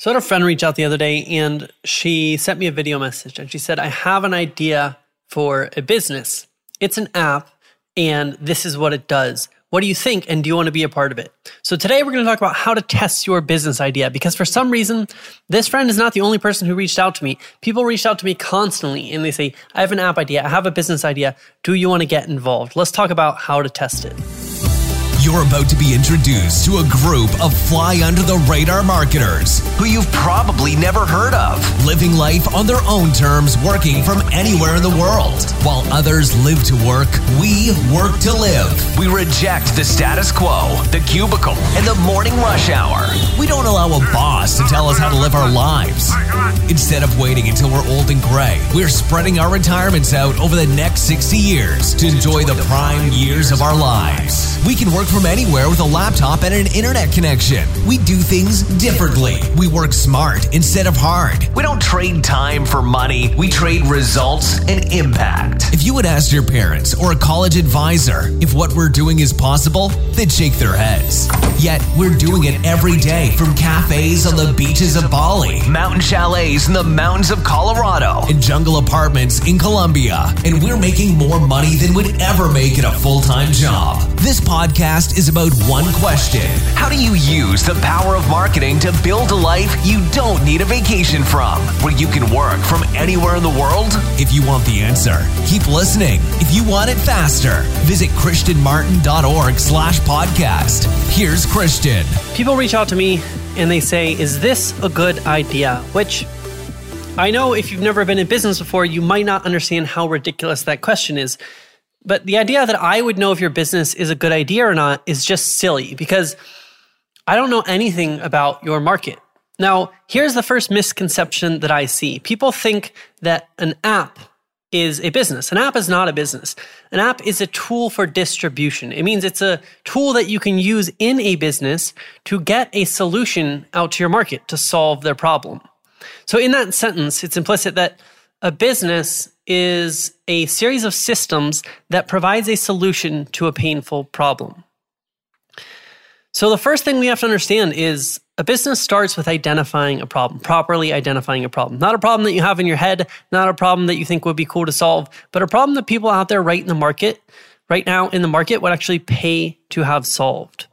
So I had a friend reach out the other day and she sent me a video message and she said, I have an idea for a business. It's an app and this is what it does. What do you think? And do you want to be a part of it? So today we're going to talk about how to test your business idea because for some reason, this friend is not the only person who reached out to me. People reach out to me constantly and they say, I have an app idea. I have a business idea. Do you want to get involved? Let's talk about how to test it. You're about to be introduced to a group of fly under the radar marketers who you've probably never heard of. living life on their own terms, working from anywhere in the world. While others live to work, we work to live. We reject the status quo, the cubicle, and the morning rush hour. We don't allow a boss to tell us how to live our lives. Instead of waiting until we're old and gray, we're spreading our retirements out over the next 60 years to enjoy the prime years of our lives. We can work from anywhere with a laptop and an internet connection. We do things differently. We work smart instead of hard. We don't trade time for money, we trade results and impact. If you would ask your parents or a college advisor if what we're doing is possible, they'd shake their heads. Yet, we're doing it every day from cafes on the beaches of Bali Mountain chalets in the mountains of Colorado. and jungle apartments in Colombia, and we're making more money than we'd ever make in a full time job. This podcast is about one question How do you use the power of marketing to build a life you don't need a vacation from, where you can work from anywhere in the world? If you want the answer, keep listening. If you want it faster, visit christianmartin.org slash podcast. Here's Christian. People reach out to me and they say, Is this a good idea? Which I know if you've never been in business before, you might not understand how ridiculous that question is. But the idea that I would know if your business is a good idea or not is just silly because I don't know anything about your market. Now, here's the first misconception that I see people think that an app is a business. An app is not a business. An app is a tool for distribution. It means it's a tool that you can use in a business to get a solution out to your market to solve their problem. So, in that sentence, it's implicit that a business is a series of systems that provides a solution to a painful problem. So, the first thing we have to understand is a business starts with identifying a problem, properly identifying a problem. Not a problem that you have in your head, not a problem that you think would be cool to solve, but a problem that people out there right in the market, right now in the market, would actually pay to have solved.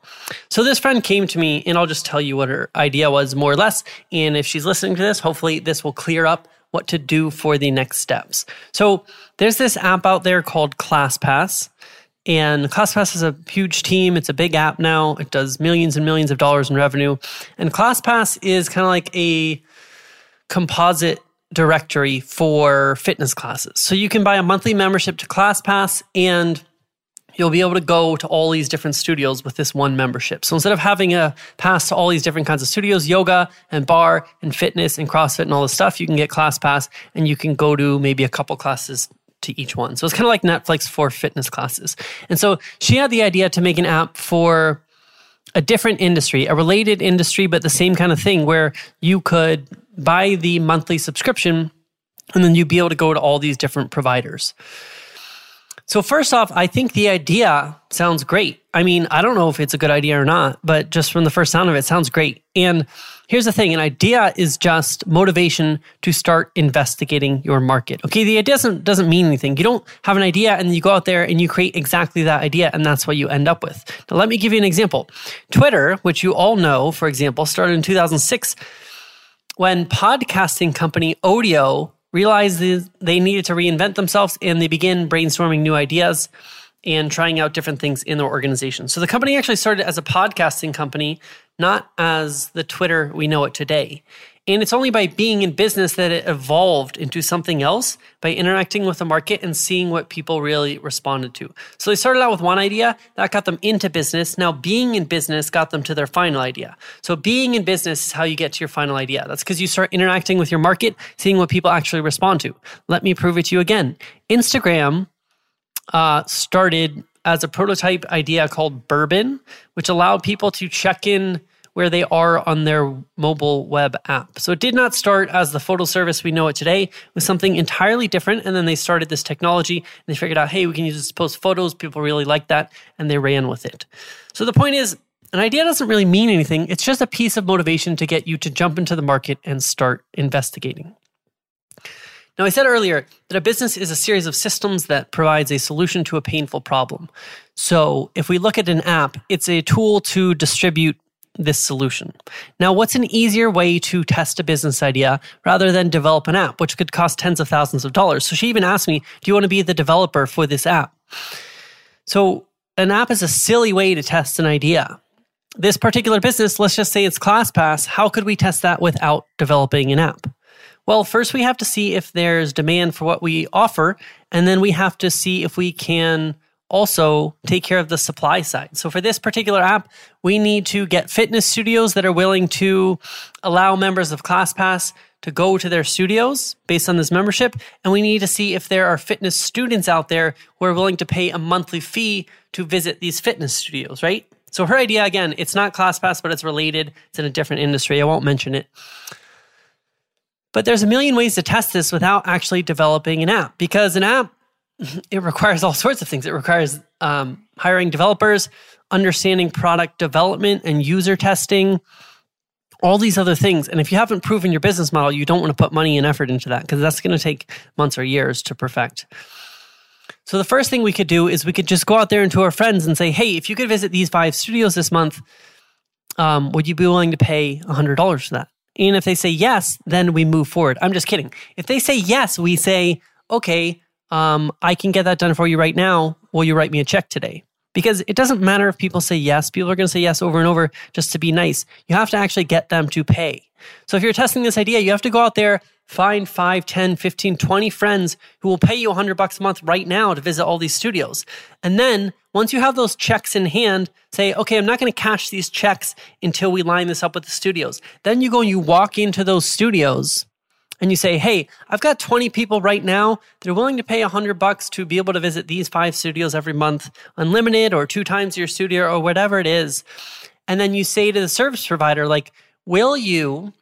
So, this friend came to me, and I'll just tell you what her idea was more or less. And if she's listening to this, hopefully this will clear up what to do for the next steps. So, there's this app out there called ClassPass. And ClassPass is a huge team. It's a big app now. It does millions and millions of dollars in revenue. And ClassPass is kind of like a composite directory for fitness classes. So you can buy a monthly membership to ClassPass and you'll be able to go to all these different studios with this one membership. So instead of having a pass to all these different kinds of studios, yoga and barre and fitness and CrossFit and all this stuff, you can get ClassPass and you can go to maybe a couple classes to each one. So it's kind of like Netflix for fitness classes. And so she had the idea to make an app for a different industry, a related industry, but the same kind of thing where you could buy the monthly subscription and then you'd be able to go to all these different providers. So, first off, I think the idea sounds great. I mean, I don't know if it's a good idea or not, but just from the first sound of it, it sounds great. And here's the thing an idea is just motivation to start investigating your market. Okay, the idea doesn't, doesn't mean anything. You don't have an idea and you go out there and you create exactly that idea, and that's what you end up with. Now, let me give you an example. Twitter, which you all know, for example, started in 2006 when podcasting company Odeo realized they needed to reinvent themselves and they began brainstorming new ideas and trying out different things in their organization. So the company actually started as a podcasting company, not as the Twitter we know it today. And it's only by being in business that it evolved into something else by interacting with the market and seeing what people really responded to. So they started out with one idea that got them into business. Now, being in business got them to their final idea. So, being in business is how you get to your final idea. That's because you start interacting with your market, seeing what people actually respond to. Let me prove it to you again. Instagram uh, started as a prototype idea called Burbn, which allowed people to check in where they are on their mobile web app. So it did not start as the photo service we know it today. It was something entirely different. And then they started this technology and they figured out, hey, we can use this to post photos. People really like that. And they ran with it. So the point is, An idea doesn't really mean anything, it's just a piece of motivation to get you to jump into the market and start investigating. Now, I said earlier that a business is a series of systems that provides a solution to a painful problem. So, if we look at an app, it's a tool to distribute this solution. Now, what's an easier way to test a business idea rather than develop an app, which could cost tens of thousands of dollars? So, she even asked me, Do you want to be the developer for this app? So, an app is a silly way to test an idea. This particular business, let's just say it's ClassPass, how could we test that without developing an app? Well, first we have to see if there's demand for what we offer, and then we have to see if we can also take care of the supply side. So for this particular app, we need to get fitness studios that are willing to allow members of ClassPass to go to their studios based on this membership. And we need to see if there are fitness students out there who are willing to pay a monthly fee to visit these fitness studios, right? So her idea, again, it's not ClassPass, but it's related. It's in a different industry. I won't mention it. But there's a million ways to test this without actually developing an app because an app, it requires all sorts of things. It requires um, hiring developers, understanding product development and user testing, all these other things. And if you haven't proven your business model, you don't want to put money and effort into that because that's going to take months or years to perfect. So the first thing we could do is we could just go out there and to our friends and say, hey, if you could visit these five studios this month, um, would you be willing to pay $100 for that? And if they say yes, then we move forward. I'm just kidding. If they say yes, we say, okay, um, I can get that done for you right now. Will you write me a check today? Because it doesn't matter if people say yes. People are going to say yes over and over just to be nice. You have to actually get them to pay. So if you're testing this idea, you have to go out there, find 5, 10, 15, 20 friends who will pay you 100 bucks a month right now to visit all these studios. And then once you have those checks in hand, say, okay, I'm not going to cash these checks until we line this up with the studios. Then you go and you walk into those studios and you say, hey, I've got 20 people right now that are willing to pay 100 bucks to be able to visit these five studios every month, unlimited or two times your studio or whatever it is. And then you say to the service provider, like, will you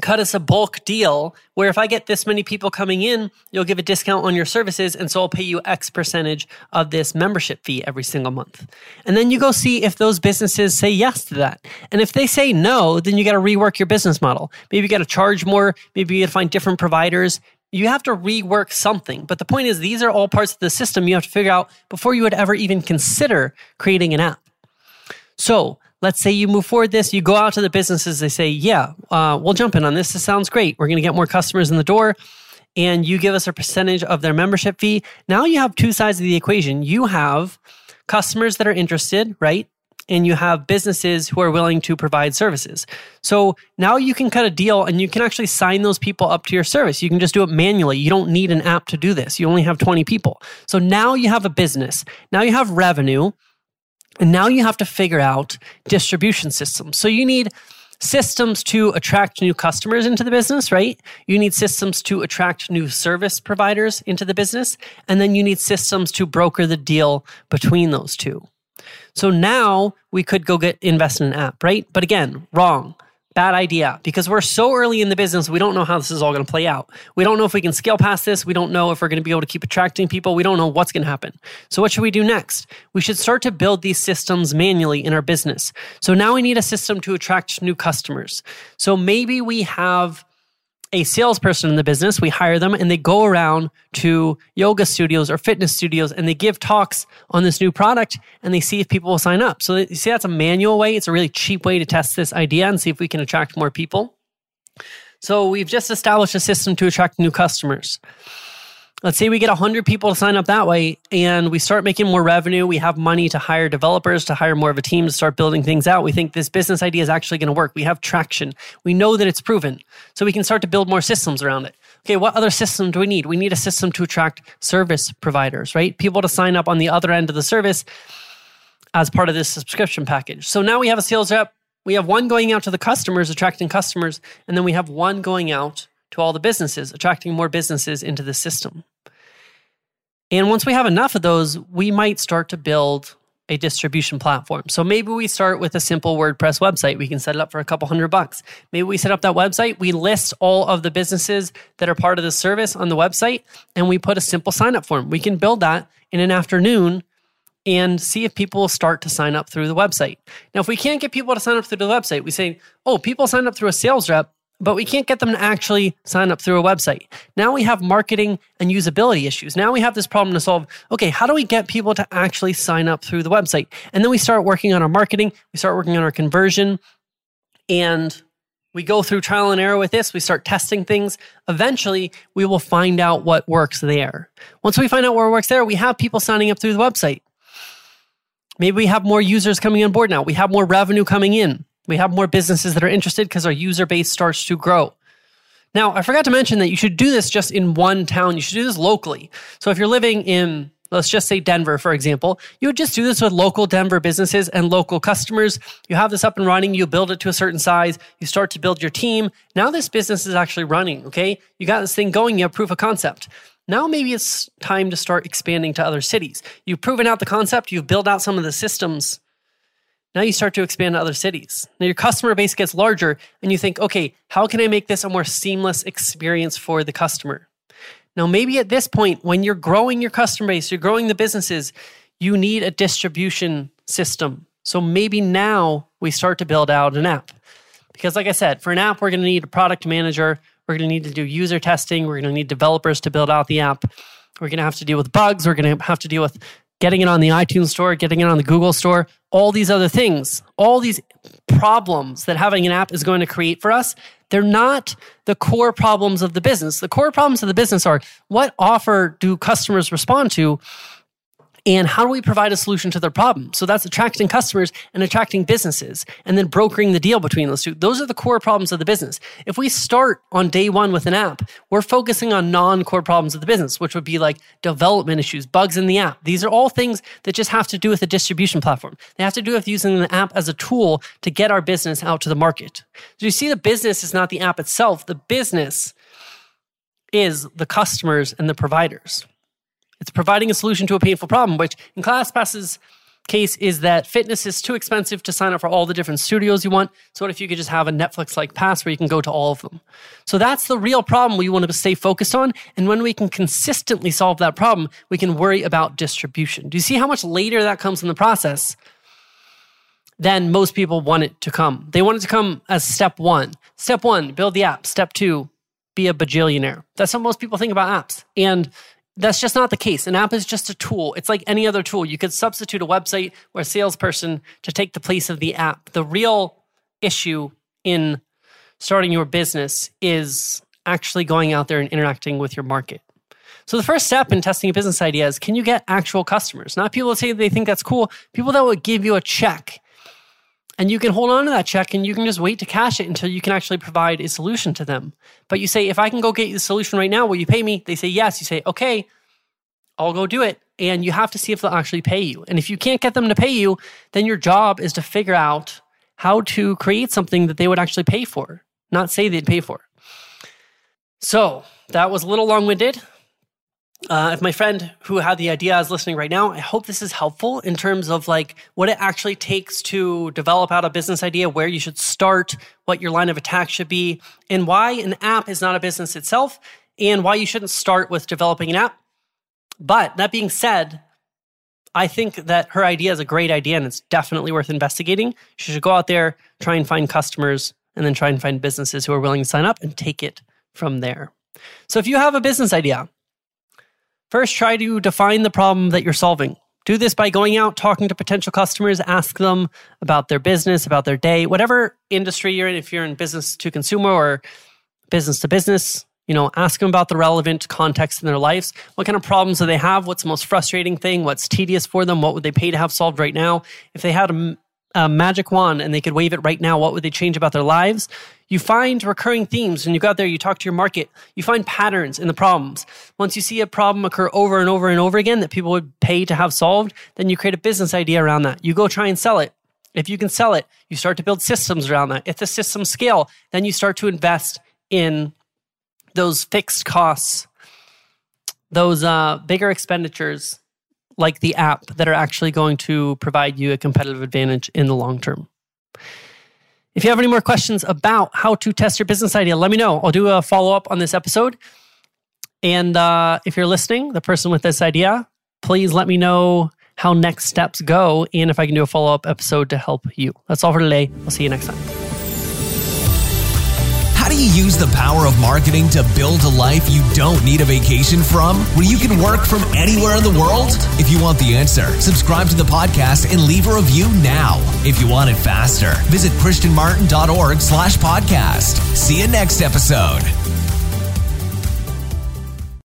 cut us a bulk deal where if I get this many people coming in, you'll give a discount on your services. And so I'll pay you X percentage of this membership fee every single month. And then you go see if those businesses say yes to that. And if they say no, then you got to rework your business model. Maybe you got to charge more. Maybe you got to find different providers. You have to rework something. But the point is, these are all parts of the system you have to figure out before you would ever even consider creating an app. So let's say you move forward this, you go out to the businesses, they say, yeah, uh, we'll jump in on this. This sounds great. We're going to get more customers in the door. And you give us a percentage of their membership fee. Now you have two sides of the equation. You have customers that are interested, right? And you have businesses who are willing to provide services. So now you can cut a deal and you can actually sign those people up to your service. You can just do it manually. You don't need an app to do this. You only have 20 people. So now you have a business. Now you have revenue and now you have to figure out distribution systems. So you need systems to attract new customers into the business, right? You need systems to attract new service providers into the business. And then you need systems to broker the deal between those two. So now we could go get invest in an app, right? But again, wrong. Bad idea because we're so early in the business, we don't know how this is all going to play out. We don't know if we can scale past this. We don't know if we're going to be able to keep attracting people. We don't know what's going to happen. So, what should we do next? We should start to build these systems manually in our business. So, now we need a system to attract new customers. So, maybe we have a salesperson in the business. We hire them and they go around to yoga studios or fitness studios and they give talks on this new product and they see if people will sign up. So you see, that's a manual way. It's a really cheap way to test this idea and see if we can attract more people. So we've just established a system to attract new customers let's say we get 100 people to sign up that way and we start making more revenue we have money to hire developers to hire more of a team to start building things out. We think this business idea is actually going to work. We have traction. We know that it's proven. So we can start to build more systems around it. Okay what other system do we need? We need a system to attract service providers right? People to sign up on the other end of the service as part of this subscription package. So now we have a sales rep. We have one going out to the customers attracting customers and then we have one going out to all the businesses, attracting more businesses into the system. And once we have enough of those, we might start to build a distribution platform. So maybe we start with a simple WordPress website. We can set it up for a couple hundred bucks. Maybe we set up that website, we list all of the businesses that are part of the service on the website, and we put a simple sign up form. We can build that in an afternoon and see if people will start to sign up through the website. Now, if we can't get people to sign up through the website, we say, oh, people sign up through a sales rep, but we can't get them to actually sign up through a website. Now we have marketing and usability issues. Now we have this problem to solve. Okay, how do we get people to actually sign up through the website? And then we start working on our marketing, we start working on our conversion, and we go through trial and error with this. We start testing things. Eventually, we will find out what works there. Once we find out what works there, we have people signing up through the website. Maybe we have more users coming on board now. We have more revenue coming in. We have more businesses that are interested because our user base starts to grow. Now, I forgot to mention that you should do this just in one town. You should do this locally. So if you're living in let's just say Denver, for example, you would just do this with local Denver businesses and local customers. You have this up and running, you build it to a certain size, you start to build your team. Now this business is actually running, okay? You got this thing going, you have proof of concept. Now maybe it's time to start expanding to other cities. You've proven out the concept, you've built out some of the systems. Now you start to expand to other cities. Now your customer base gets larger and you think, okay, how can I make this a more seamless experience for the customer? Now, maybe at this point, when you're growing your customer base, you're growing the businesses, you need a distribution system. So maybe now we start to build out an app. Because, like I said, for an app, we're going to need a product manager. We're going to need to do user testing. We're going to need developers to build out the app. We're going to have to deal with bugs. We're going to have to deal with getting it on the iTunes store, getting it on the Google store, all these other things, all these problems that having an app is going to create for us. They're not the core problems of the business. The core problems of the business are what offer do customers respond to? And how do we provide a solution to their problem? So that's attracting customers and attracting businesses and then brokering the deal between those two. Those are the core problems of the business. If we start on day one with an app, we're focusing on non core problems of the business, which would be like development issues, bugs in the app. These are all things that just have to do with the distribution platform. They have to do with using the app as a tool to get our business out to the market. So you see, the business is not the app itself, the business is the customers and the providers. It's providing a solution to a painful problem, which in ClassPass's case is that fitness is too expensive to sign up for all the different studios you want. So what if you could just have a Netflix like pass where you can go to all of them? So that's the real problem we want to stay focused on. And when we can consistently solve that problem, we can worry about distribution. Do you see how much later that comes in the process? Than most people want it to come. They want it to come as step one. Step one, build the app. Step two, be a bajillionaire. That's how most people think about apps. And that's just not the case. An app is just a tool. It's like any other tool. You could substitute a website or a salesperson to take the place of the app. The real issue in starting your business is actually going out there and interacting with your market. So the first step in testing a business idea is can you get actual customers? Not people that say they think that's cool, people that will give you a check and you can hold on to that check and you can just wait to cash it until you can actually provide a solution to them. But you say, if I can go get you the solution right now, will you pay me? They say yes. You say, okay, I'll go do it. And you have to see if they'll actually pay you. And if you can't get them to pay you, then your job is to figure out how to create something that they would actually pay for, not say they'd pay for. So that was a little long winded. Uh, if my friend who had the idea is listening right now, I hope this is helpful in terms of like what it actually takes to develop out a business idea, where you should start, what your line of attack should be, and why an app is not a business itself, and why you shouldn't start with developing an app. But that being said, I think that her idea is a great idea and it's definitely worth investigating. She should go out there, try and find customers, and then try and find businesses who are willing to sign up and take it from there. So if you have a business idea, First, try to define the problem that you're solving. Do this by going out, talking to potential customers, ask them about their business, about their day, whatever industry you're in. If you're in business to consumer or business to business, you know, ask them about the relevant context in their lives. What kind of problems do they have? What's the most frustrating thing? What's tedious for them? What would they pay to have solved right now? If they had a, a magic wand and they could wave it right now, what would they change about their lives? You find recurring themes when you go out there, you talk to your market, you find patterns in the problems. Once you see a problem occur over and over and over again that people would pay to have solved, then you create a business idea around that. You go try and sell it. If you can sell it, you start to build systems around that. If the systems scale, then you start to invest in those fixed costs, those uh, bigger expenditures like the app that are actually going to provide you a competitive advantage in the long term. If you have any more questions about how to test your business idea, let me know. I'll do a follow up on this episode. And uh, if you're listening, the person with this idea, please let me know how next steps go and if I can do a follow up episode to help you. That's all for today. I'll see you next time. How do you use the power of marketing to build a life you don't need a vacation from, where you can work from anywhere in the world? If you want the answer, subscribe to the podcast and leave a review now. If you want it faster, visit christianmartin.org slash podcast. See you next episode.